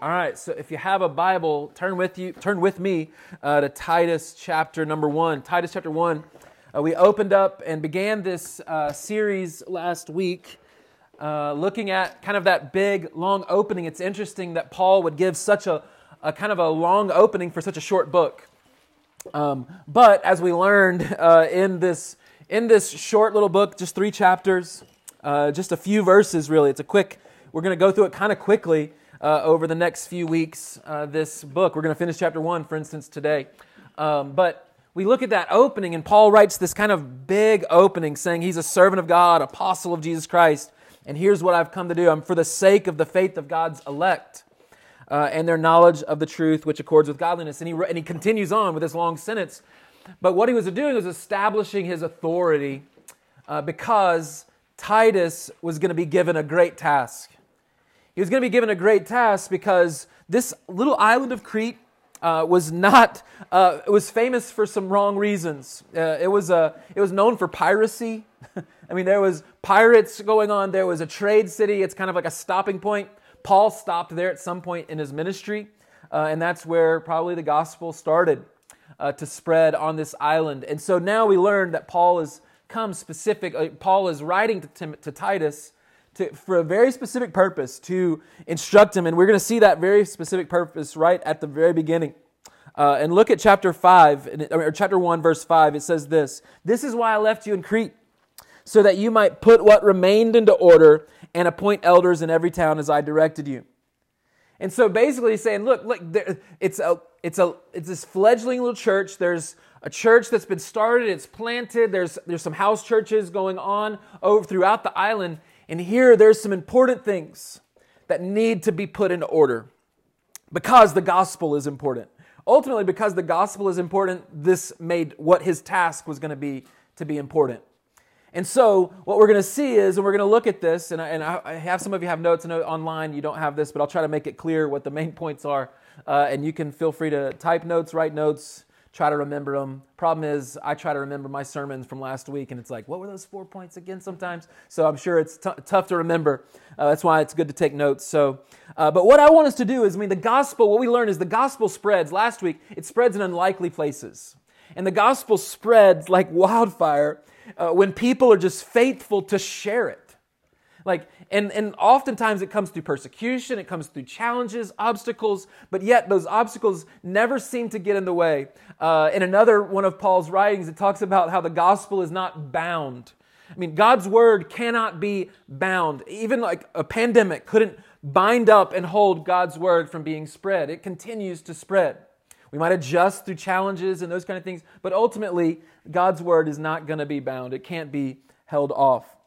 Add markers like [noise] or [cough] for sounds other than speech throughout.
All right, so if you have a Bible, turn with you, turn with me uh, to Titus chapter number one. Titus chapter one. Uh, we opened up and began this uh, series last week, uh, looking at kind of that big, long opening. It's interesting that Paul would give such a, a kind of a long opening for such a short book. Um, but as we learned [laughs] uh, in this in this short little book, just three chapters, uh, just a few verses, really. It's a quick. We're going to go through it kind of quickly uh, over the next few weeks, uh, this book. We're going to finish chapter one, for instance, today. Um, but we look at that opening, and Paul writes this kind of big opening saying he's a servant of God, apostle of Jesus Christ, and here's what I've come to do. I'm for the sake of the faith of God's elect. Uh, and their knowledge of the truth which accords with godliness. And he, and he continues on with this long sentence. But what he was doing was establishing his authority uh, because Titus was going to be given a great task. He was going to be given a great task because this little island of Crete uh, was not uh, was famous for some wrong reasons. Uh, it was uh, it was known for piracy. [laughs] I mean, there was pirates going on. There was a trade city. It's kind of like a stopping point. Paul stopped there at some point in his ministry, uh, and that's where probably the gospel started uh, to spread on this island. And so now we learn that Paul has come specific. Paul is writing to, Tim, to Titus to, for a very specific purpose to instruct him. And we're going to see that very specific purpose right at the very beginning. Uh, and look at chapter 5, or chapter 1, verse 5. It says this This is why I left you in Crete, so that you might put what remained into order and appoint elders in every town as I directed you. And so basically he's saying, look, look, there, it's a, it's a, it's this fledgling little church. There's a church that's been started, it's planted. There's, there's some house churches going on over throughout the island. And here there's some important things that need to be put in order because the gospel is important. Ultimately, because the gospel is important, this made what his task was going to be to be important. And so, what we're going to see is, and we're going to look at this, and I, and I have some of you have notes online. You don't have this, but I'll try to make it clear what the main points are. Uh, and you can feel free to type notes, write notes, try to remember them. Problem is, I try to remember my sermons from last week, and it's like, what were those four points again sometimes? So I'm sure it's t- tough to remember. Uh, that's why it's good to take notes. So, uh, but what I want us to do is, I mean, the gospel, what we learned is the gospel spreads. Last week, it spreads in unlikely places. And the gospel spreads like wildfire uh, when people are just faithful to share it. Like, and, and oftentimes it comes through persecution, it comes through challenges, obstacles, but yet those obstacles never seem to get in the way. Uh, in another one of Paul's writings, it talks about how the gospel is not bound. I mean, God's word cannot be bound. Even like a pandemic couldn't bind up and hold God's word from being spread. It continues to spread. We might adjust through challenges and those kind of things, but ultimately, God's word is not going to be bound. It can't be held off.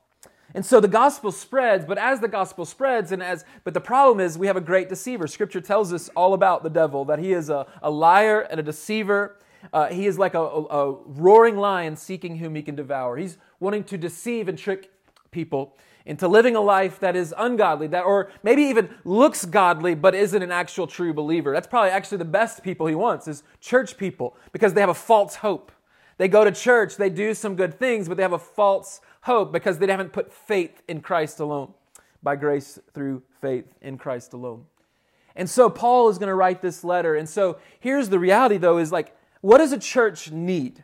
And so the gospel spreads, but as the gospel spreads, and as but the problem is we have a great deceiver. Scripture tells us all about the devil, that he is a, a liar and a deceiver. Uh, he is like a, a, a roaring lion seeking whom he can devour. He's wanting to deceive and trick people into living a life that is ungodly, that or maybe even looks godly but isn't an actual true believer. That's probably actually the best people he wants is church people because they have a false hope. They go to church, they do some good things, but they have a false hope because they haven't put faith in Christ alone, by grace through faith in Christ alone. And so Paul is going to write this letter. And so here's the reality though is like what does a church need?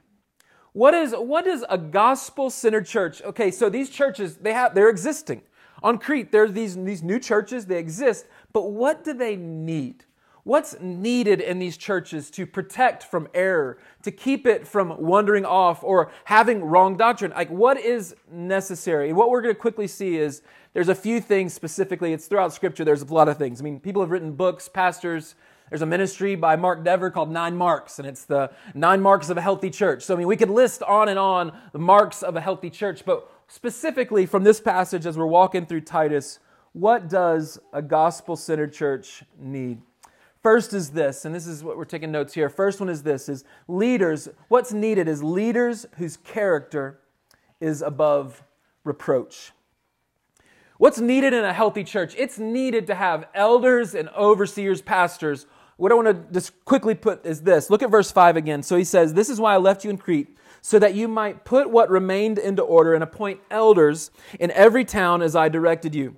What is what is a gospel-centered church? Okay, so these churches, they have they're existing. On Crete, there's these, these new churches, they exist, but what do they need? What's needed in these churches to protect from error, to keep it from wandering off or having wrong doctrine? Like, what is necessary? What we're going to quickly see is there's a few things specifically. It's throughout Scripture, there's a lot of things. I mean, people have written books, pastors. There's a ministry by Mark Dever called Nine Marks, and it's the nine marks of a healthy church. So, I mean, we could list on and on the marks of a healthy church, but specifically from this passage as we're walking through Titus, what does a gospel centered church need? First is this, and this is what we're taking notes here. First one is this is leaders, what's needed is leaders whose character is above reproach. What's needed in a healthy church? It's needed to have elders and overseers, pastors. What I want to just quickly put is this. Look at verse 5 again. So he says, This is why I left you in Crete, so that you might put what remained into order and appoint elders in every town as I directed you.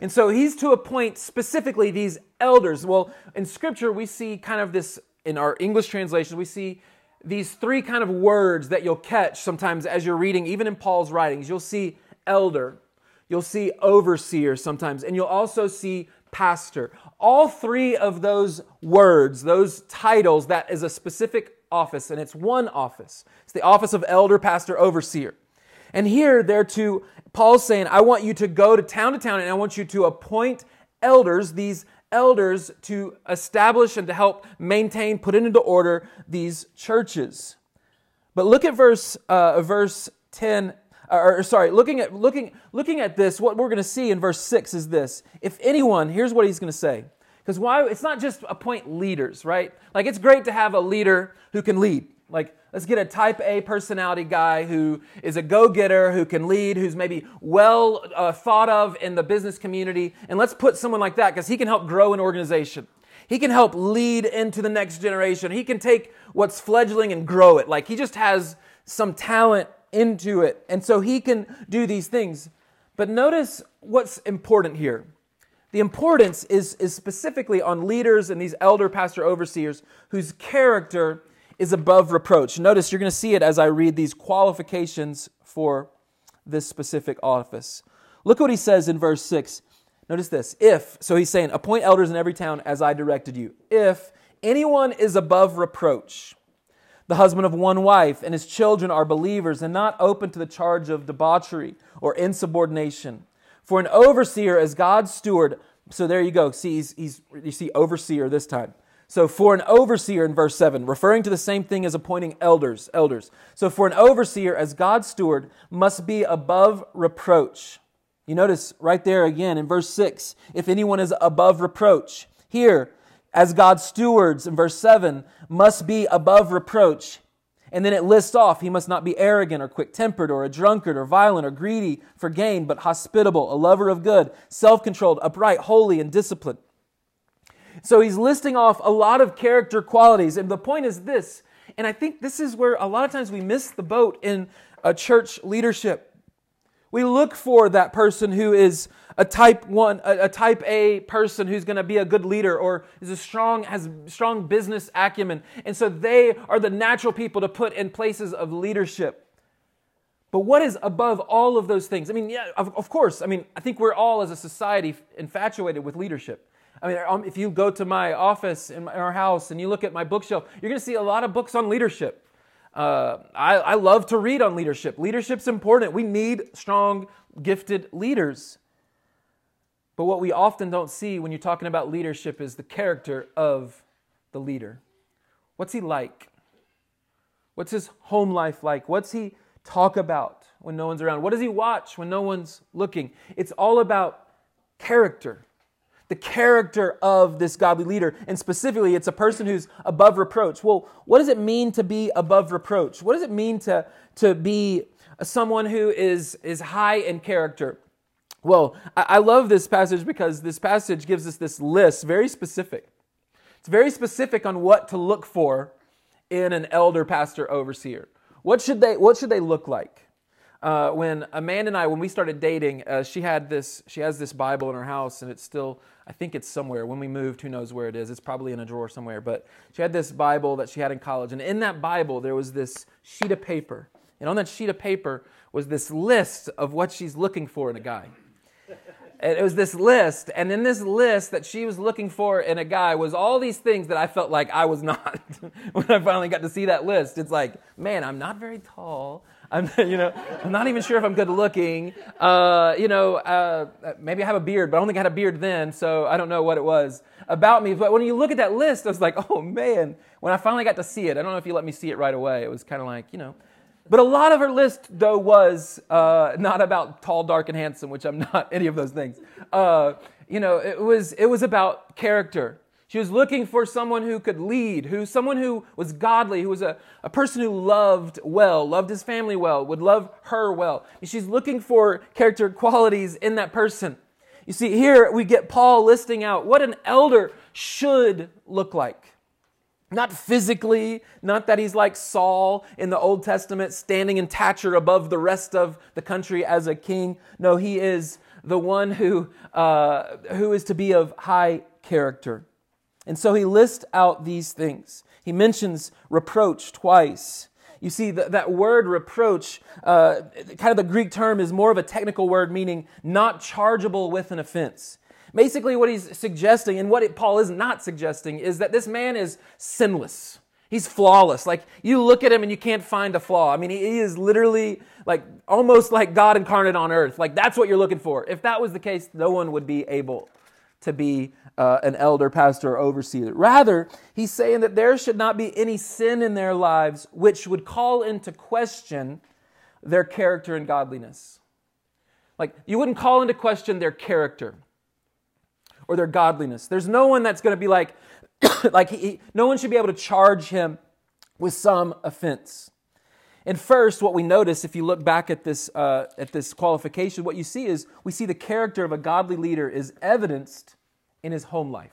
And so he's to appoint specifically these elders. Well, in Scripture, we see kind of this, in our English translation, we see these three kind of words that you'll catch sometimes as you're reading, even in Paul's writings. You'll see elder, you'll see overseer sometimes, and you'll also see pastor. All three of those words, those titles, that is a specific office, and it's one office. It's the office of elder, pastor, overseer. And here they're to, Paul's saying, I want you to go to town to town and I want you to appoint elders, these elders, to establish and to help maintain, put into order these churches. But look at verse, uh, verse 10 or sorry, looking at looking looking at this, what we're going to see in verse six is this: if anyone, here's what he's going to say. Because why? It's not just appoint leaders, right? Like it's great to have a leader who can lead. Like let's get a type A personality guy who is a go-getter, who can lead, who's maybe well uh, thought of in the business community, and let's put someone like that because he can help grow an organization. He can help lead into the next generation. He can take what's fledgling and grow it. Like he just has some talent into it, and so he can do these things. But notice what's important here. The importance is, is specifically on leaders and these elder pastor overseers whose character is above reproach. Notice you're going to see it as I read these qualifications for this specific office. Look what he says in verse 6. Notice this. If, so he's saying, appoint elders in every town as I directed you. If anyone is above reproach, the husband of one wife, and his children are believers and not open to the charge of debauchery or insubordination, for an overseer as God's steward, so there you go. See, he's, he's, you see overseer this time. So for an overseer in verse 7, referring to the same thing as appointing elders, elders. So for an overseer as God's steward must be above reproach. You notice right there again in verse 6, if anyone is above reproach. Here, as God's stewards in verse 7, must be above reproach. And then it lists off he must not be arrogant or quick tempered or a drunkard or violent or greedy for gain, but hospitable, a lover of good, self controlled, upright, holy, and disciplined. So he's listing off a lot of character qualities. And the point is this, and I think this is where a lot of times we miss the boat in a church leadership. We look for that person who is a type one, a, a type A person who's going to be a good leader or is a strong, has strong business acumen. And so they are the natural people to put in places of leadership. But what is above all of those things? I mean, yeah, of, of course. I mean, I think we're all as a society infatuated with leadership. I mean, um, if you go to my office in, our house and you look at my bookshelf, you're going to see a lot of books on leadership. Uh, I, I love to read on leadership. Leadership's important. We need strong, gifted leaders. But what we often don't see when you're talking about leadership is the character of the leader. What's he like? What's his home life like? What's he talk about when no one's around? What does he watch when no one's looking? It's all about character the character of this godly leader. And specifically, it's a person who's above reproach. Well, what does it mean to be above reproach? What does it mean to, to be someone who is, is high in character? Well, I, I love this passage because this passage gives us this list, very specific. It's very specific on what to look for in an elder, pastor, overseer. What should they, what should they look like? Uh, when Amanda and I, when we started dating, uh, she had this, she has this Bible in her house, and it's still I think it's somewhere. When we moved, who knows where it is? It's probably in a drawer somewhere. But she had this Bible that she had in college. And in that Bible, there was this sheet of paper. And on that sheet of paper was this list of what she's looking for in a guy. And it was this list. And in this list that she was looking for in a guy was all these things that I felt like I was not. [laughs] when I finally got to see that list, it's like, man, I'm not very tall. I'm, [laughs] you know, I'm not even sure if I'm good looking. Uh, you know, uh, maybe I have a beard, but I don't think I had a beard then, so I don't know what it was about me. But when you look at that list, I was like, oh man. When I finally got to see it, I don't know if you let me see it right away. It was kind of like, you know. But a lot of her list, though, was uh, not about tall, dark, and handsome, which I'm not [laughs] any of those things. Uh, you know, it was it was about character. She was looking for someone who could lead, who someone who was godly, who was a, a person who loved well, loved his family well, would love her well. she's looking for character qualities in that person. You see, here we get Paul listing out what an elder should look like. Not physically, not that he's like Saul in the Old Testament, standing in stature above the rest of the country as a king. No, he is the one who, uh, who is to be of high character. And so he lists out these things. He mentions reproach twice. You see, that, that word reproach, uh, kind of the Greek term, is more of a technical word meaning not chargeable with an offense. Basically, what he's suggesting, and what it, Paul is not suggesting, is that this man is sinless. He's flawless. Like, you look at him and you can't find a flaw. I mean, he is literally like almost like God incarnate on earth. Like, that's what you're looking for. If that was the case, no one would be able to be uh, an elder, pastor, or overseer. Rather, he's saying that there should not be any sin in their lives which would call into question their character and godliness. Like, you wouldn't call into question their character or their godliness. There's no one that's going to be like, [coughs] like he, no one should be able to charge him with some offense. And first, what we notice, if you look back at this, uh, at this qualification, what you see is we see the character of a godly leader is evidenced in his home life.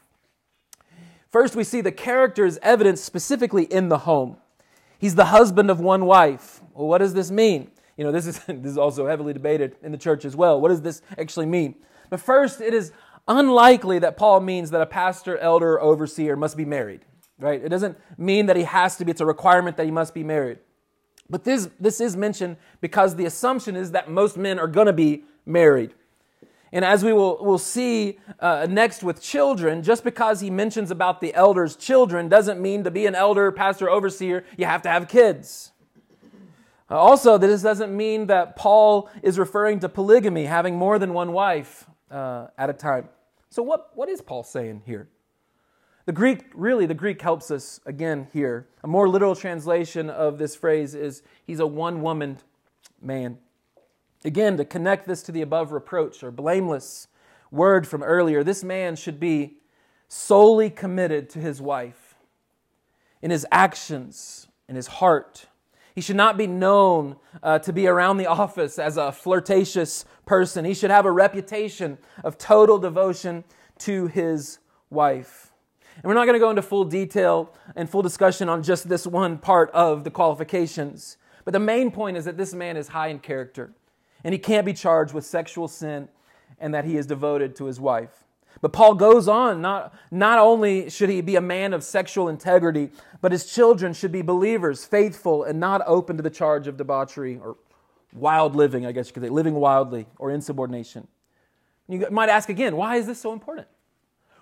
First, we see the character is evidenced specifically in the home. He's the husband of one wife. Well, what does this mean? You know, this is, [laughs] this is also heavily debated in the church as well. What does this actually mean? But first, it is unlikely that Paul means that a pastor, elder, overseer must be married, right? It doesn't mean that he has to be, it's a requirement that he must be married. But this, this is mentioned because the assumption is that most men are going to be married. And as we will will see uh, next with children, just because he mentions about the elders' children doesn't mean to be an elder, pastor, overseer, you have to have kids. Uh, also, this doesn't mean that Paul is referring to polygamy, having more than one wife uh, at a time. So, what, what is Paul saying here? The Greek, really, the Greek helps us again here. A more literal translation of this phrase is he's a one woman man. Again, to connect this to the above reproach or blameless word from earlier, this man should be solely committed to his wife in his actions, in his heart. He should not be known uh, to be around the office as a flirtatious person. He should have a reputation of total devotion to his wife. And we're not going to go into full detail and full discussion on just this one part of the qualifications. But the main point is that this man is high in character and he can't be charged with sexual sin and that he is devoted to his wife. But Paul goes on, not, not only should he be a man of sexual integrity, but his children should be believers, faithful, and not open to the charge of debauchery or wild living, I guess you could say, living wildly or insubordination. You might ask again, why is this so important?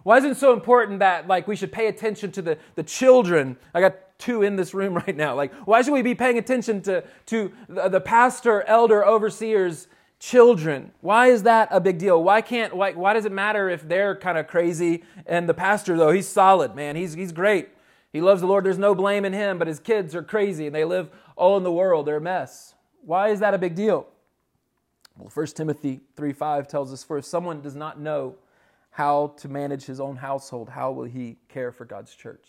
Why is it so important that like we should pay attention to the, the children? I got two in this room [laughs] right now. Like, why should we be paying attention to, to the, pastor, elder, overseers, children? Why is that a big deal? Why can't why, why does it matter if they're kind of crazy and the pastor though, he's solid, man. He's he's great. He loves the Lord. There's no blame in him, but his kids are crazy and they live all in the world. They're a mess. Why is that a big deal? Well, 1 Timothy 3 5 tells us, For if someone does not know how to manage his own household, how will he care for God's church?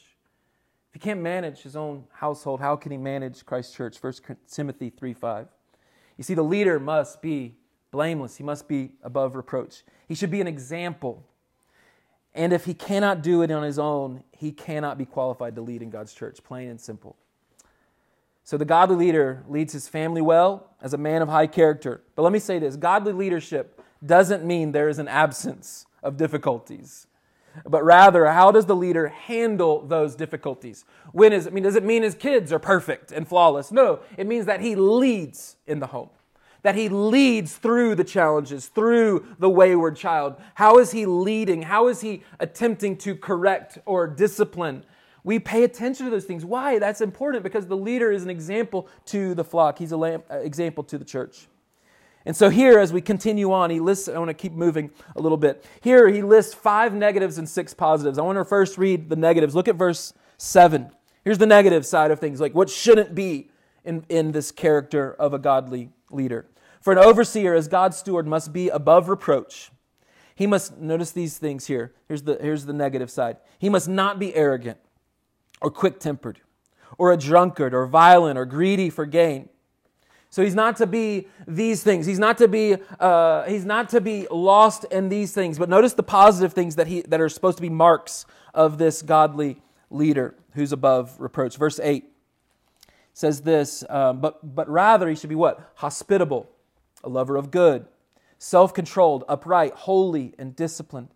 If he can't manage his own household, how can he manage Christ's church? 1 Timothy 3 5. You see, the leader must be blameless, he must be above reproach. He should be an example. And if he cannot do it on his own, he cannot be qualified to lead in God's church, plain and simple. So the godly leader leads his family well as a man of high character. But let me say this godly leadership doesn't mean there is an absence of difficulties. But rather, how does the leader handle those difficulties? When is I mean, does it mean his kids are perfect and flawless? No, it means that he leads in the home. That he leads through the challenges, through the wayward child. How is he leading? How is he attempting to correct or discipline? We pay attention to those things. Why? That's important because the leader is an example to the flock. He's an uh, example to the church. And so here, as we continue on, he lists, I want to keep moving a little bit. Here, he lists five negatives and six positives. I want to first read the negatives. Look at verse 7. Here's the negative side of things, like what shouldn't be in, in this character of a godly leader. For an overseer, as God's steward, must be above reproach. He must, notice these things here. Here's the, here's the negative side. He must not be arrogant or quick tempered or a drunkard or violent or greedy for gain so he's not to be these things. He's not to be uh, he's not to be lost in these things. But notice the positive things that he that are supposed to be marks of this godly leader who's above reproach. Verse eight says this, um, but but rather he should be what hospitable, a lover of good, self-controlled, upright, holy, and disciplined.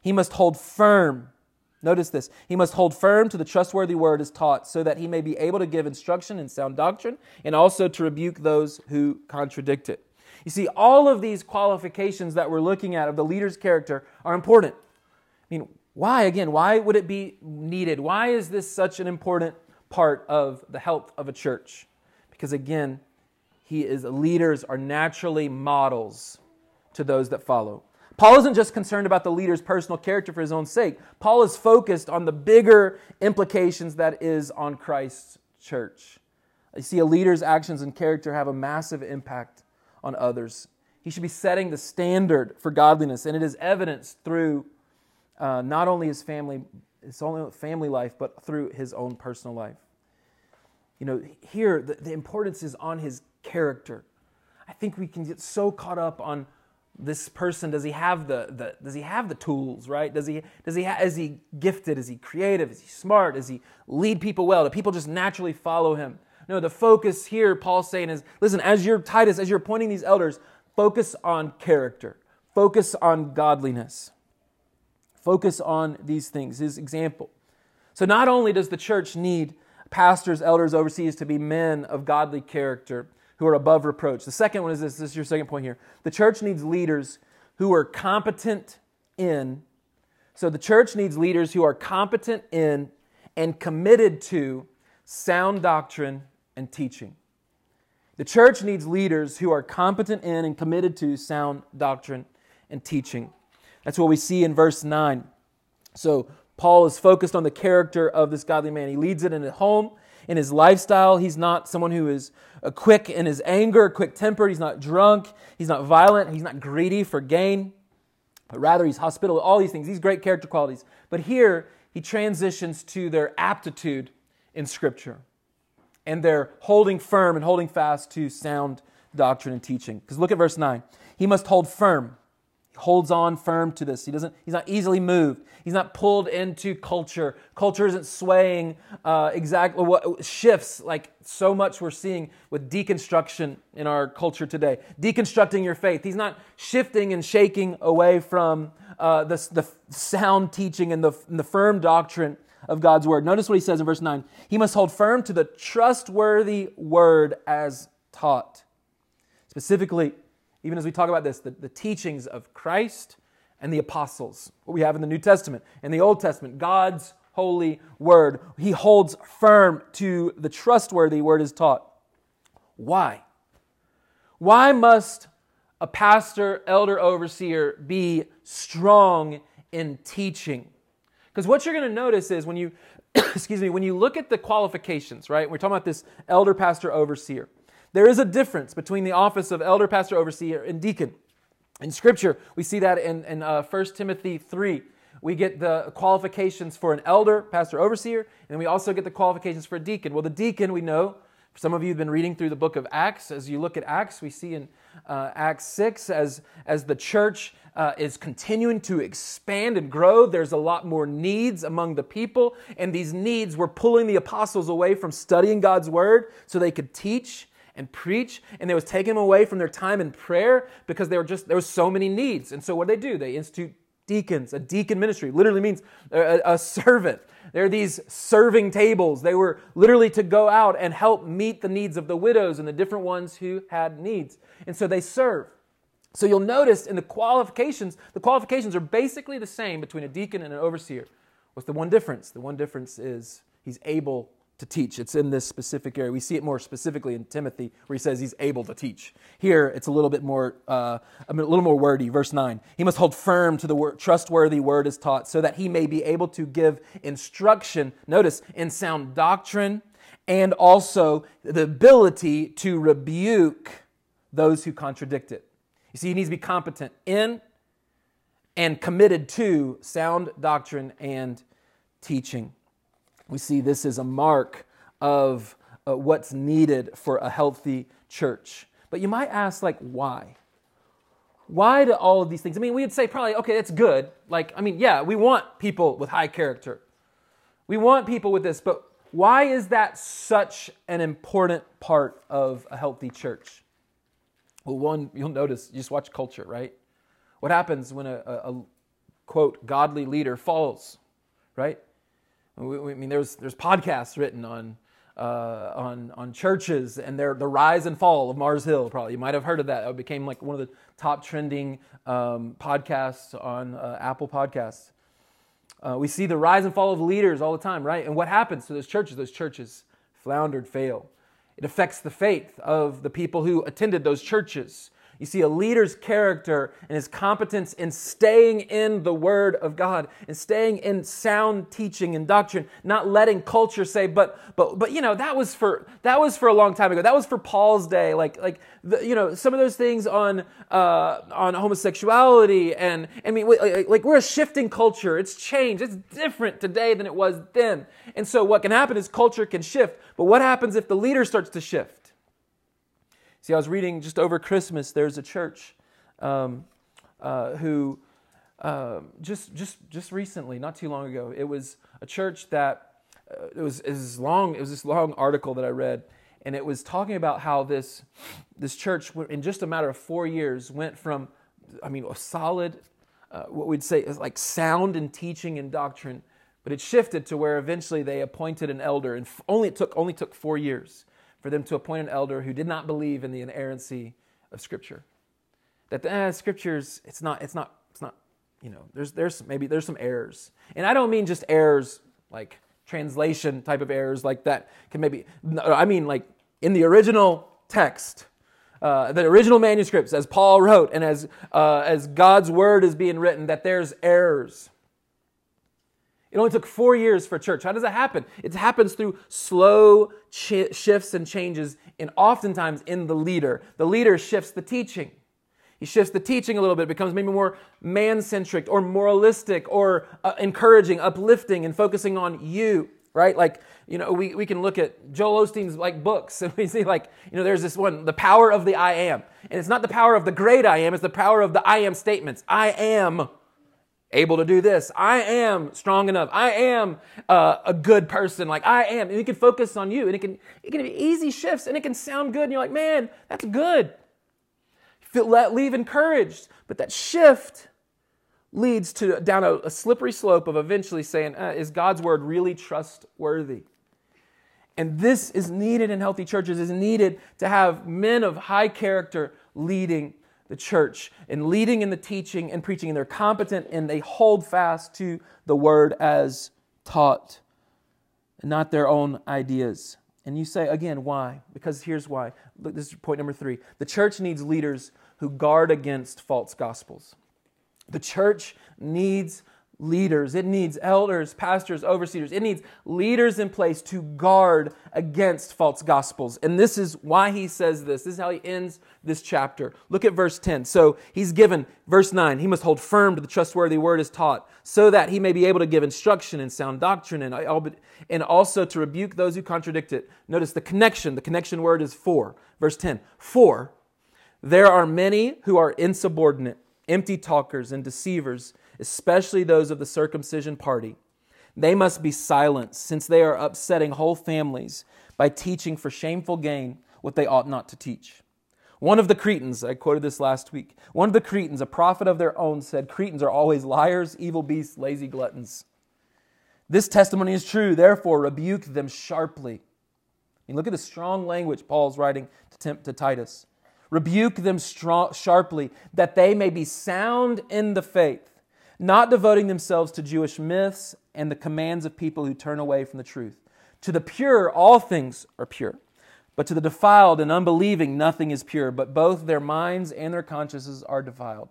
He must hold firm. Notice this. He must hold firm to the trustworthy word as taught, so that he may be able to give instruction in sound doctrine and also to rebuke those who contradict it. You see, all of these qualifications that we're looking at of the leader's character are important. I mean, why, again, why would it be needed? Why is this such an important part of the health of a church? Because, again, he is leaders are naturally models to those that follow. Paul isn't just concerned about the leader's personal character for his own sake. Paul is focused on the bigger implications that is on Christ's church. You see, a leader's actions and character have a massive impact on others. He should be setting the standard for godliness, and it is evidenced through uh, not only his family, his own family life, but through his own personal life. You know, here the, the importance is on his character. I think we can get so caught up on this person does he have the, the does he have the tools right? Does he does he ha- is he gifted? Is he creative? Is he smart? Does he lead people well? Do people just naturally follow him? No the focus here paul's saying is listen as you're titus as you're appointing these elders focus on character. Focus on godliness. Focus on these things. His example. So not only does the church need pastors elders overseers to be men of godly character who are above reproach. The second one is this this is your second point here. The church needs leaders who are competent in. So the church needs leaders who are competent in and committed to sound doctrine and teaching. The church needs leaders who are competent in and committed to sound doctrine and teaching. That's what we see in verse 9. So, Paul is focused on the character of this godly man. He leads it in his home, in his lifestyle. He's not someone who is uh, quick in his anger, quick tempered. He's not drunk. He's not violent. He's not greedy for gain, but rather he's hospitable. All these things, these great character qualities. But here he transitions to their aptitude in Scripture and their holding firm and holding fast to sound doctrine and teaching. Because look at verse 9. He must hold firm holds on firm to this. He doesn't, he's not easily moved. He's not pulled into culture. Culture isn't swaying uh, exactly what shifts like so much we're seeing with deconstruction in our culture today. Deconstructing your faith. He's not shifting and shaking away from uh, the, the sound teaching and the, and the firm doctrine of God's word. Notice what he says in verse 9. He must hold firm to the trustworthy word as taught. Specifically, even as we talk about this, the, the teachings of Christ and the apostles, what we have in the New Testament and the Old Testament, God's holy word. He holds firm to the trustworthy word is taught. Why? Why must a pastor, elder, overseer be strong in teaching? Because what you're going to notice is when you, [coughs] excuse me, when you look at the qualifications, right? We're talking about this elder, pastor, overseer. There is a difference between the office of elder, pastor, overseer, and deacon. In Scripture, we see that in, in uh, 1 Timothy 3. We get the qualifications for an elder, pastor, overseer, and we also get the qualifications for a deacon. Well, the deacon, we know, some of you have been reading through the book of Acts. As you look at Acts, we see in uh, Acts 6, as, as the church uh, is continuing to expand and grow, there's a lot more needs among the people. And these needs were pulling the apostles away from studying God's word so they could teach and preach, and they was taking them away from their time in prayer because they were just there was so many needs. And so what they do? They institute deacons. A deacon ministry literally means a, a servant. There are these serving tables. They were literally to go out and help meet the needs of the widows and the different ones who had needs. And so they serve. So you'll notice in the qualifications, the qualifications are basically the same between a deacon and an overseer. What's the one difference? The one difference is he's able to teach. It's in this specific area. We see it more specifically in Timothy, where he says he's able to teach. Here, it's a little bit more, uh, a little more wordy. Verse nine: He must hold firm to the word, trustworthy word is taught, so that he may be able to give instruction. Notice in sound doctrine, and also the ability to rebuke those who contradict it. You see, he needs to be competent in and committed to sound doctrine and teaching. We see this is a mark of uh, what's needed for a healthy church. But you might ask, like, why? Why do all of these things? I mean, we'd say probably, okay, that's good. Like, I mean, yeah, we want people with high character. We want people with this, but why is that such an important part of a healthy church? Well, one, you'll notice, you just watch culture, right? What happens when a, a, quote, godly leader falls, right? We, we, I mean, there's, there's podcasts written on, uh, on, on churches and their, the rise and fall of Mars Hill, probably. You might have heard of that. It became like one of the top trending um, podcasts on uh, Apple Podcasts. Uh, we see the rise and fall of leaders all the time, right? And what happens to those churches? Those churches floundered, fail. It affects the faith of the people who attended those churches. You see a leader's character and his competence in staying in the Word of God and staying in sound teaching and doctrine, not letting culture say, but but but you know that was for that was for a long time ago. That was for Paul's day. Like like the, you know some of those things on uh, on homosexuality and I mean like, like we're a shifting culture. It's changed. It's different today than it was then. And so what can happen is culture can shift. But what happens if the leader starts to shift? See, I was reading just over Christmas, there's a church um, uh, who uh, just, just, just recently, not too long ago, it was a church that uh, it, was, it, was long, it was this long article that I read, and it was talking about how this, this church, in just a matter of four years, went from, I mean, a solid, uh, what we'd say is like sound in teaching and doctrine, but it shifted to where eventually they appointed an elder, and only it took only took four years for them to appoint an elder who did not believe in the inerrancy of Scripture. That the eh, Scriptures, it's not, it's not, it's not, you know, there's, there's maybe there's some errors. And I don't mean just errors like translation type of errors like that can maybe, I mean like in the original text, uh, the original manuscripts, as Paul wrote, and as, uh, as God's word is being written, that there's errors. It only took four years for church. How does that happen? It happens through slow ch- shifts and changes, and oftentimes in the leader. The leader shifts the teaching. He shifts the teaching a little bit, becomes maybe more man centric or moralistic or uh, encouraging, uplifting, and focusing on you, right? Like, you know, we, we can look at Joel Osteen's like books [laughs] and we see like, you know, there's this one, the power of the I am. And it's not the power of the great I am, it's the power of the I am statements. I am able to do this. I am strong enough. I am uh, a good person. Like I am. And you can focus on you. And it can, it can be easy shifts and it can sound good. And you're like, man, that's good. Feel, let, leave encouraged. But that shift leads to down a, a slippery slope of eventually saying, uh, is God's word really trustworthy? And this is needed in healthy churches, is needed to have men of high character leading the church in leading in the teaching and preaching, and they're competent and they hold fast to the word as taught and not their own ideas. And you say, again, why? Because here's why. Look, this is point number three. The church needs leaders who guard against false gospels. The church needs leaders. It needs elders, pastors, overseers. It needs leaders in place to guard against false gospels. And this is why he says this. This is how he ends this chapter. Look at verse 10. So he's given, verse 9, he must hold firm to the trustworthy word as taught, so that he may be able to give instruction in sound doctrine and, and also to rebuke those who contradict it. Notice the connection. The connection word is for. Verse 10. For there are many who are insubordinate, empty talkers, and deceivers especially those of the circumcision party. They must be silenced, since they are upsetting whole families by teaching for shameful gain what they ought not to teach. One of the Cretans, I quoted this last week, one of the Cretans, a prophet of their own, said, Cretans are always liars, evil beasts, lazy gluttons. This testimony is true, therefore rebuke them sharply. And look at the strong language Paul's writing to, to Titus. Rebuke them strong, sharply, that they may be sound in the faith not devoting themselves to Jewish myths and the commands of people who turn away from the truth. To the pure, all things are pure. But to the defiled and unbelieving, nothing is pure, but both their minds and their consciences are defiled.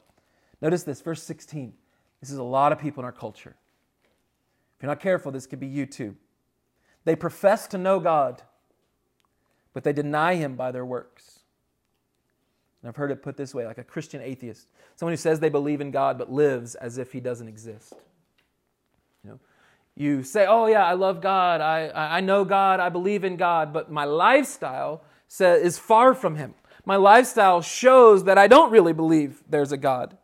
Notice this, verse 16. This is a lot of people in our culture. If you're not careful, this could be you too. They profess to know God, but they deny Him by their works. And I've heard it put this way like a Christian atheist, someone who says they believe in God but lives as if he doesn't exist. You know, you say, "Oh yeah, I love God. I I know God. I believe in God, but my lifestyle is far from him. My lifestyle shows that I don't really believe there's a God."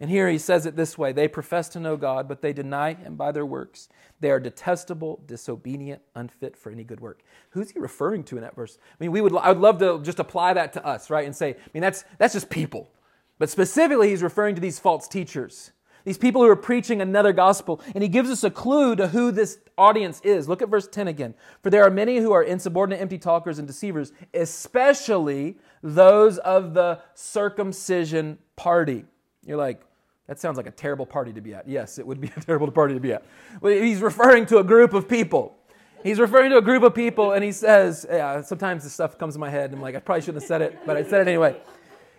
And here he says it this way They profess to know God, but they deny him by their works. They are detestable, disobedient, unfit for any good work. Who's he referring to in that verse? I mean, we would, I would love to just apply that to us, right? And say, I mean, that's, that's just people. But specifically, he's referring to these false teachers, these people who are preaching another gospel. And he gives us a clue to who this audience is. Look at verse 10 again. For there are many who are insubordinate, empty talkers, and deceivers, especially those of the circumcision party. You're like, that sounds like a terrible party to be at. Yes, it would be [laughs] a terrible party to be at. Well, he's referring to a group of people. He's referring to a group of people, and he says, yeah, sometimes this stuff comes in my head, and I'm like, I probably shouldn't have said it, but I said it anyway.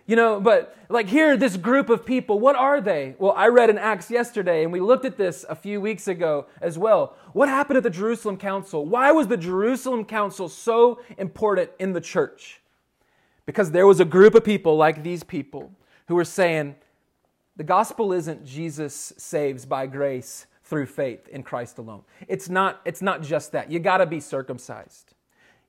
You know, but like here, this group of people, what are they? Well, I read in Acts yesterday, and we looked at this a few weeks ago as well. What happened at the Jerusalem Council? Why was the Jerusalem Council so important in the church? Because there was a group of people like these people who were saying, the gospel isn't Jesus saves by grace through faith in Christ alone. It's not, it's not just that. You got to be circumcised.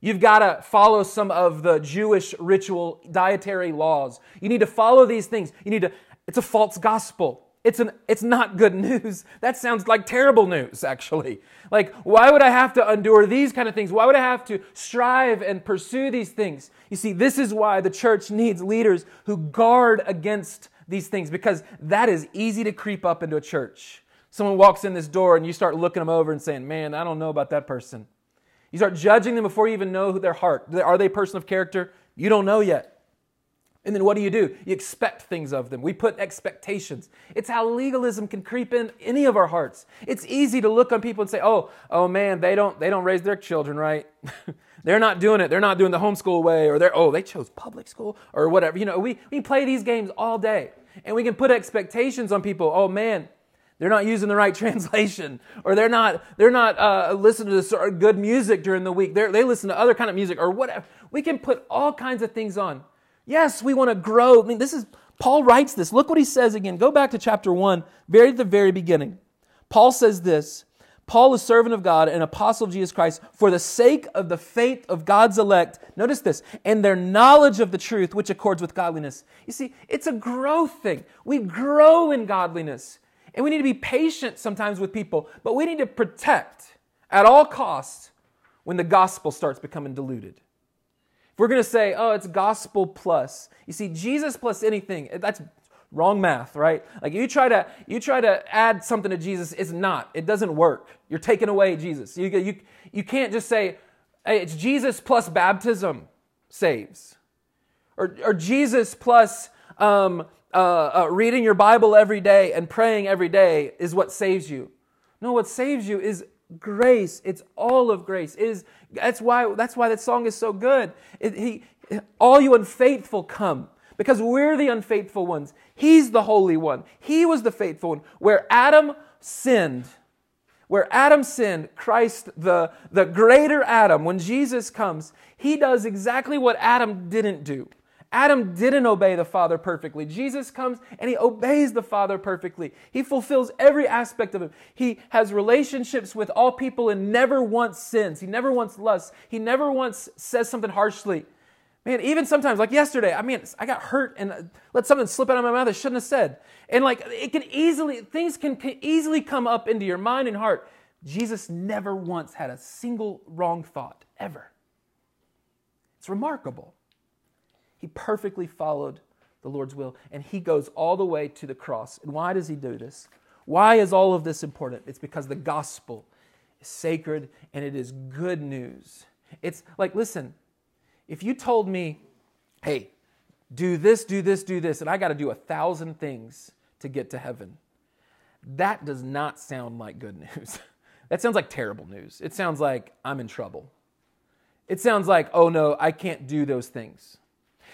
You've got to follow some of the Jewish ritual dietary laws. You need to follow these things. You need to, it's a false gospel. It's, an, it's not good news. That sounds like terrible news, actually. Like, why would I have to endure these kind of things? Why would I have to strive and pursue these things? You see, this is why the church needs leaders who guard against these things, because that is easy to creep up into a church. Someone walks in this door and you start looking them over and saying, Man, I don't know about that person. You start judging them before you even know who their heart. Are they a person of character? You don't know yet. And then what do you do? You expect things of them. We put expectations. It's how legalism can creep in any of our hearts. It's easy to look on people and say, "Oh, oh man, they don't they don't raise their children right. [laughs] they're not doing it. They're not doing the homeschool way or they're oh, they chose public school or whatever." You know, we we play these games all day. And we can put expectations on people. "Oh man, they're not using the right [laughs] translation, or they're not they're not uh, listening to good music during the week. They're, they listen to other kind of music, or whatever. We can put all kinds of things on. Yes, we want to grow. I mean, this is Paul writes this. Look what he says again. Go back to chapter one, very the very beginning. Paul says this. Paul, is a servant of God and apostle of Jesus Christ, for the sake of the faith of God's elect, notice this, and their knowledge of the truth which accords with godliness. You see, it's a growth thing. We grow in godliness. And we need to be patient sometimes with people, but we need to protect at all costs when the gospel starts becoming diluted. If we're going to say, oh, it's gospel plus, you see, Jesus plus anything, that's wrong math, right? Like you try to you try to add something to Jesus, it's not. It doesn't work. You're taking away Jesus. You, you, you can't just say, hey, it's Jesus plus baptism saves. Or, or Jesus plus um, uh, uh, reading your Bible every day and praying every day is what saves you. No, what saves you is grace. It's all of grace. It is that's why that's why that song is so good. It, he, all you unfaithful come because we're the unfaithful ones. He's the holy one. He was the faithful one. Where Adam sinned, where Adam sinned, Christ, the, the greater Adam, when Jesus comes, he does exactly what Adam didn't do. Adam didn't obey the Father perfectly. Jesus comes and he obeys the Father perfectly. He fulfills every aspect of him. He has relationships with all people and never once sins. He never once lusts. He never once says something harshly. Man, even sometimes, like yesterday, I mean, I got hurt and let something slip out of my mouth I shouldn't have said. And like, it can easily, things can, easily come up into your mind and heart. Jesus never once had a single wrong thought, ever. It's remarkable. He perfectly followed the Lord's will, and he goes all the way to the cross. And why does he do this? Why is all of this important? It's because the gospel is sacred and it is good news. It's like, listen, if you told me, hey, do this, do this, do this, and I got to do a thousand things to get to heaven, that does not sound like good news. [laughs] that sounds like terrible news. It sounds like I'm in trouble. It sounds like, oh no, I can't do those things.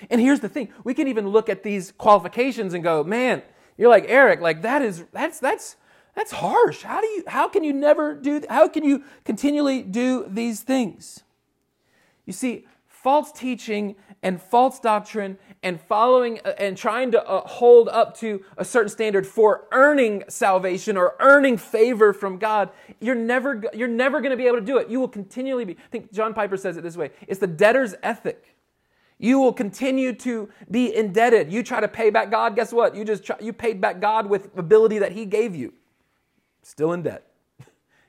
And here's the thing we can even look at these qualifications and go, man, you're like, Eric, like that is, that's, that's, that's harsh. How do you, how can you never do, how can you continually do these things? You see, false teaching and false doctrine and following uh, and trying to uh, hold up to a certain standard for earning salvation or earning favor from God, you're never, you're never going to be able to do it. You will continually be, I think John Piper says it this way it's the debtor's ethic. You will continue to be indebted. You try to pay back God, guess what? You just try, you paid back God with ability that he gave you. Still in debt. [laughs]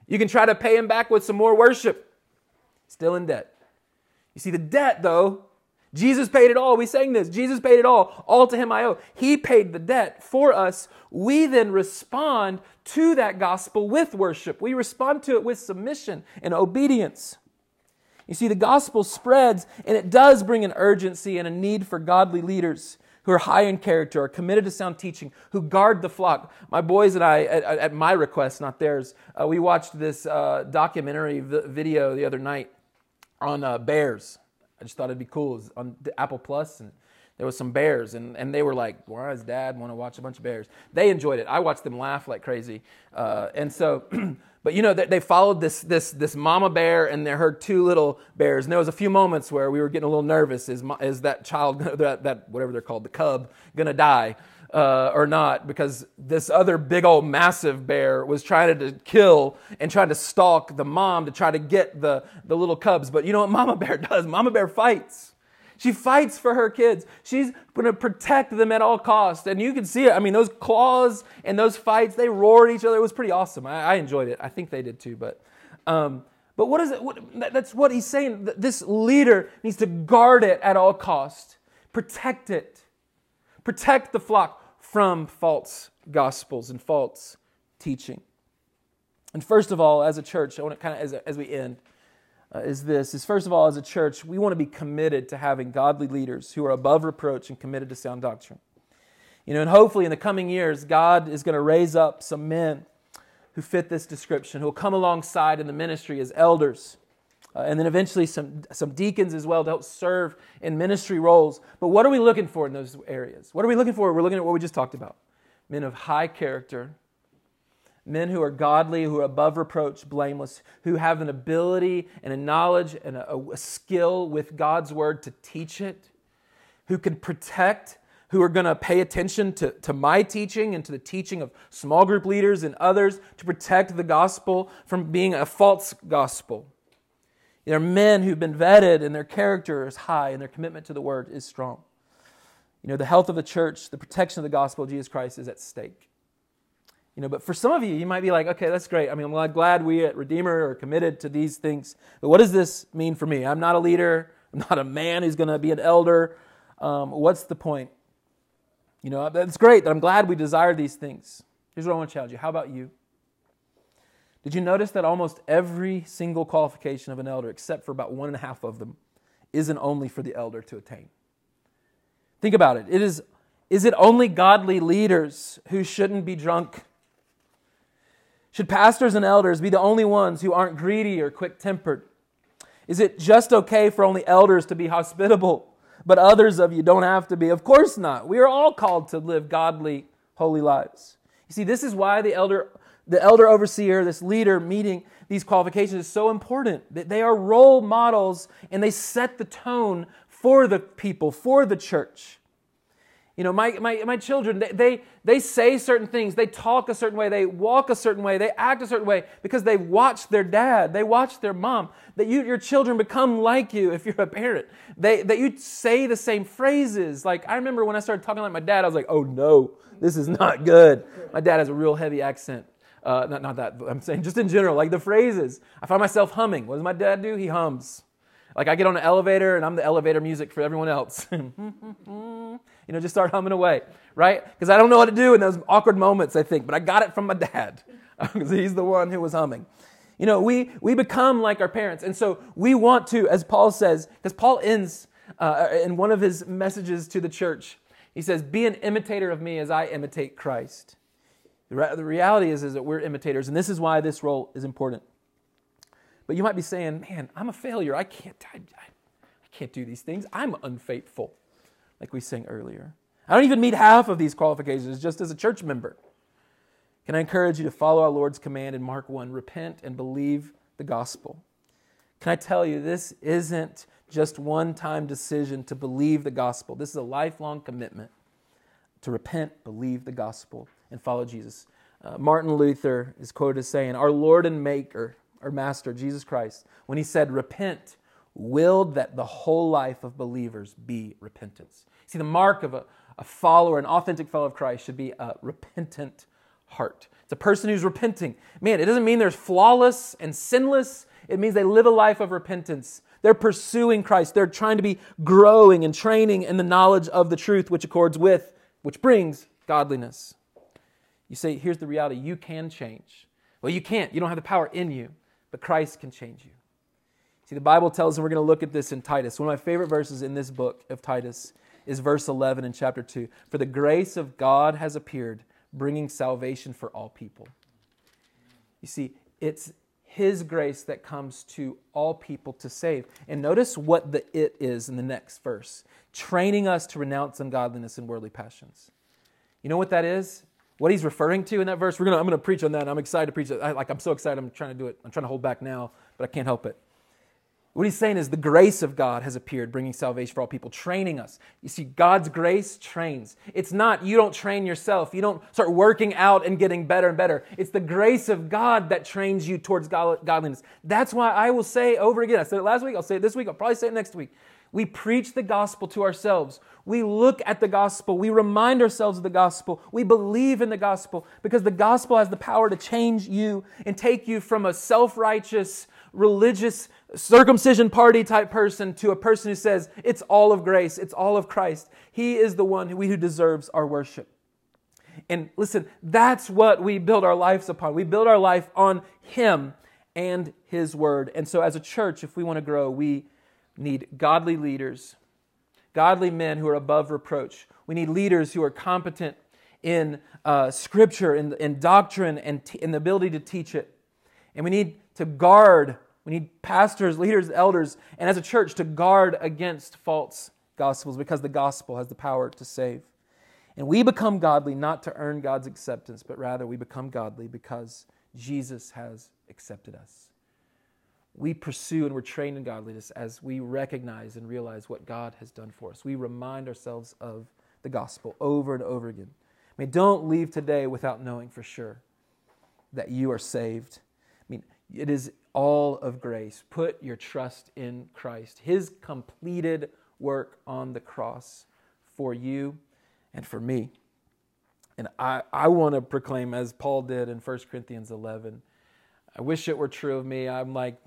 You can try to pay him back with some more worship. Still in debt. You see the debt though Jesus paid it all. We sang this. Jesus paid it all. All to him I owe. He paid the debt for us. We then respond to that gospel with worship. We respond to it with submission and obedience. You see, the gospel spreads, and it does bring an urgency and a need for godly leaders who are high in character, are committed to sound teaching, who guard the flock. My boys and I, at, at my request, not theirs, uh, we watched this uh, documentary v- video the other night on uh, bears. I just thought it'd be cool. It was on Apple Plus, and there was some bears, and, and they were like, "Why does Dad want to watch a bunch of bears?" They enjoyed it. I watched them laugh like crazy, uh, and so. [clears throat] but you know, they, they, followed this this this mama bear and they her two little bears, and there was a few moments where we were getting a little nervous. Is is that child [laughs] that that whatever they're called, the cub, gonna die? Uh, or not because this other big old massive bear was trying to kill and trying to stalk the mom to try to get the, the little cubs. But you know what [laughs] Mama Bear does? Mama Bear fights. She fights for her kids. She's going to protect them at all costs. And you can see it. I mean, those claws and those fights, they roared at each other. It was pretty awesome. I, I enjoyed it. I think they did too. But, um, but what is it? What, that's what he's saying. This leader needs to guard it at all costs, protect it, protect the flock from false gospels and false teaching. And first of all, as a church, I want to kind of, as, as we end, uh, is this is first of all as a church we want to be committed to having godly leaders who are above reproach and committed to sound doctrine you know and hopefully in the coming years god is going to raise up some men who fit this description who will come alongside in the ministry as elders uh, and then eventually some, some deacons as well to help serve in ministry roles. But what are we looking for in those areas? What are we looking for? We're looking at what we just talked about. Men of high character men who are godly, who are above reproach, blameless, who have an ability and a knowledge and a, a skill with God's word to teach it, who can protect, who are going to pay attention to, to my teaching and to the teaching of small group leaders and others to protect the gospel from being a false gospel. They're men who've been vetted and their character is high and their commitment to the word is strong. You know, the health of the church, the protection of the gospel of Jesus Christ is at stake. You know, but for some of you, you might be like, okay, that's great. I mean, I'm glad we at Redeemer are committed to these things. But what does this mean for me? I'm not a leader. I'm not a man who's going to be an elder. Um, what's the point? You know, that's great. That I'm glad we desire these things. Here's what I want to challenge you. How about you? Did you notice that almost every single qualification of an elder, except for about one and a half of them, isn't only for the elder to attain? Think about it. It is, is it only godly leaders who shouldn't be drunk should pastors and elders be the only ones who aren't greedy or quick tempered? Is it just okay for only elders to be hospitable, but others of you don't have to be? Of course not. We are all called to live godly, holy lives. You see, this is why the elder, the elder overseer, this leader meeting these qualifications is so important. That they are role models and they set the tone for the people, for the church. You know, my, my, my children, they, they, they say certain things, they talk a certain way, they walk a certain way, they act a certain way because they watched their dad, they watched their mom. That you, your children become like you if you're a parent. They, that you say the same phrases. Like, I remember when I started talking like my dad, I was like, oh no, this is not good. My dad has a real heavy accent. Uh, not, not that, I'm saying just in general, like the phrases. I find myself humming. What does my dad do? He hums. Like I get on an elevator and I'm the elevator music for everyone else. [laughs] You know, just start humming away, right? Because I don't know what to do in those awkward moments, I think, but I got it from my dad [laughs] because he's the one who was humming. You know, we, we become like our parents. And so we want to, as Paul says, because Paul ends uh, in one of his messages to the church, he says, Be an imitator of me as I imitate Christ. The, re- the reality is, is that we're imitators, and this is why this role is important. But you might be saying, Man, I'm a failure. I can't, I, I can't do these things. I'm unfaithful like we sang earlier. I don't even meet half of these qualifications just as a church member. Can I encourage you to follow our Lord's command in Mark 1 repent and believe the gospel? Can I tell you, this isn't just one time decision to believe the gospel. This is a lifelong commitment to repent, believe the gospel, and follow Jesus. Uh, Martin Luther is quoted as saying, Our Lord and Maker, our Master, Jesus Christ, when he said, Repent, willed that the whole life of believers be repentance. See, the mark of a, a follower, an authentic follower of Christ, should be a repentant heart. It's a person who's repenting. Man, it doesn't mean they're flawless and sinless. It means they live a life of repentance. They're pursuing Christ. They're trying to be growing and training in the knowledge of the truth, which accords with, which brings godliness. You say, here's the reality you can change. Well, you can't. You don't have the power in you, but Christ can change you. See, the Bible tells, and we're going to look at this in Titus. One of my favorite verses in this book of Titus is verse 11 in chapter 2. For the grace of God has appeared, bringing salvation for all people. You see, it's His grace that comes to all people to save. And notice what the it is in the next verse training us to renounce ungodliness and worldly passions. You know what that is? What he's referring to in that verse, we're gonna, I'm going to preach on that. I'm excited to preach it. I, like, I'm so excited. I'm trying to do it. I'm trying to hold back now, but I can't help it. What he's saying is the grace of God has appeared, bringing salvation for all people, training us. You see, God's grace trains. It's not you don't train yourself, you don't start working out and getting better and better. It's the grace of God that trains you towards godliness. That's why I will say over again, I said it last week, I'll say it this week, I'll probably say it next week. We preach the gospel to ourselves. We look at the gospel. We remind ourselves of the gospel. We believe in the gospel because the gospel has the power to change you and take you from a self righteous, religious, circumcision party type person to a person who says, it's all of grace, it's all of Christ. He is the one who, who deserves our worship. And listen, that's what we build our lives upon. We build our life on Him and His Word. And so, as a church, if we want to grow, we need godly leaders, godly men who are above reproach. We need leaders who are competent in uh, Scripture, in, in doctrine, and t- in the ability to teach it. And we need to guard we need pastors, leaders, elders, and as a church to guard against false gospels because the gospel has the power to save. And we become godly not to earn God's acceptance, but rather we become godly because Jesus has accepted us. We pursue and we're trained in godliness as we recognize and realize what God has done for us. We remind ourselves of the gospel over and over again. I mean, don't leave today without knowing for sure that you are saved. I mean, it is all of grace. Put your trust in Christ, His completed work on the cross for you and for me. And I, I want to proclaim, as Paul did in 1 Corinthians 11, I wish it were true of me. I'm like,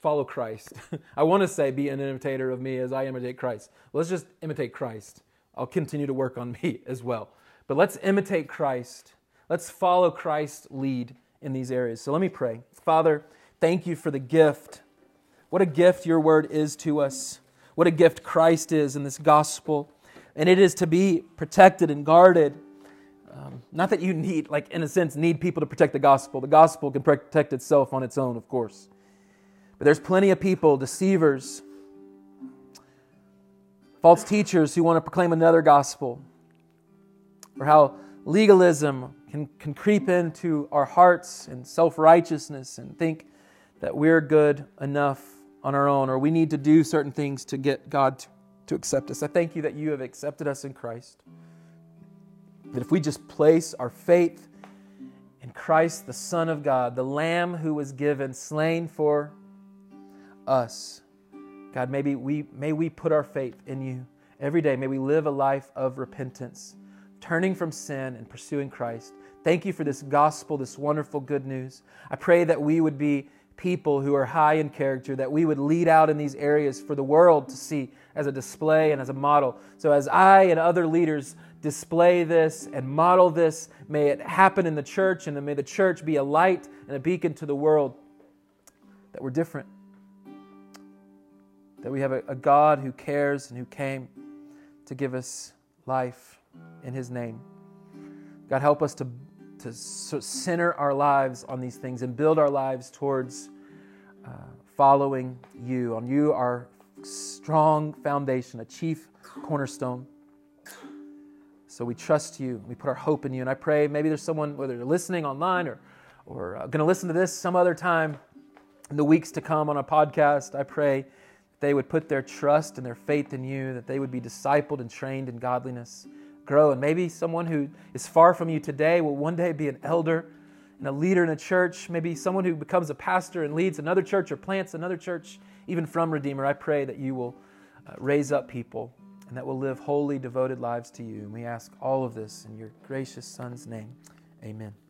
follow Christ. [laughs] I want to say, be an imitator of me as I imitate Christ. Well, let's just imitate Christ. I'll continue to work on me [laughs] as well. But let's imitate Christ. Let's follow Christ's lead in these areas. So let me pray. Father, Thank you for the gift. What a gift your word is to us. What a gift Christ is in this gospel. And it is to be protected and guarded. Um, not that you need, like, in a sense, need people to protect the gospel. The gospel can protect itself on its own, of course. But there's plenty of people, deceivers, false teachers who want to proclaim another gospel, or how legalism can, can creep into our hearts and self righteousness and think that we're good enough on our own or we need to do certain things to get God to, to accept us. I thank you that you have accepted us in Christ. That if we just place our faith in Christ, the Son of God, the Lamb who was given, slain for us, God, maybe we, may we put our faith in you every day. May we live a life of repentance, turning from sin and pursuing Christ. Thank you for this gospel, this wonderful good news. I pray that we would be people who are high in character that we would lead out in these areas for the world to see as a display and as a model. So, as I and other leaders display this and model this, may it happen in the church, and may the church be a light and a beacon to the world that we're different. That we have a, a God who cares and who came to give us life in His name. God, help us to to center our lives on these things and build our lives towards uh, following you, on you, our strong foundation, a chief cornerstone. So we trust you. We put our hope in you. And I pray maybe there's someone, whether they're listening online or, or uh, going to listen to this some other time in the weeks to come on a podcast, I pray they would put their trust and their faith in you, that they would be discipled and trained in godliness grow. And maybe someone who is far from you today will one day be an elder and a leader in a church. Maybe someone who becomes a pastor and leads another church or plants another church, even from Redeemer. I pray that you will uh, raise up people and that will live holy, devoted lives to you. And we ask all of this in your gracious Son's name. Amen.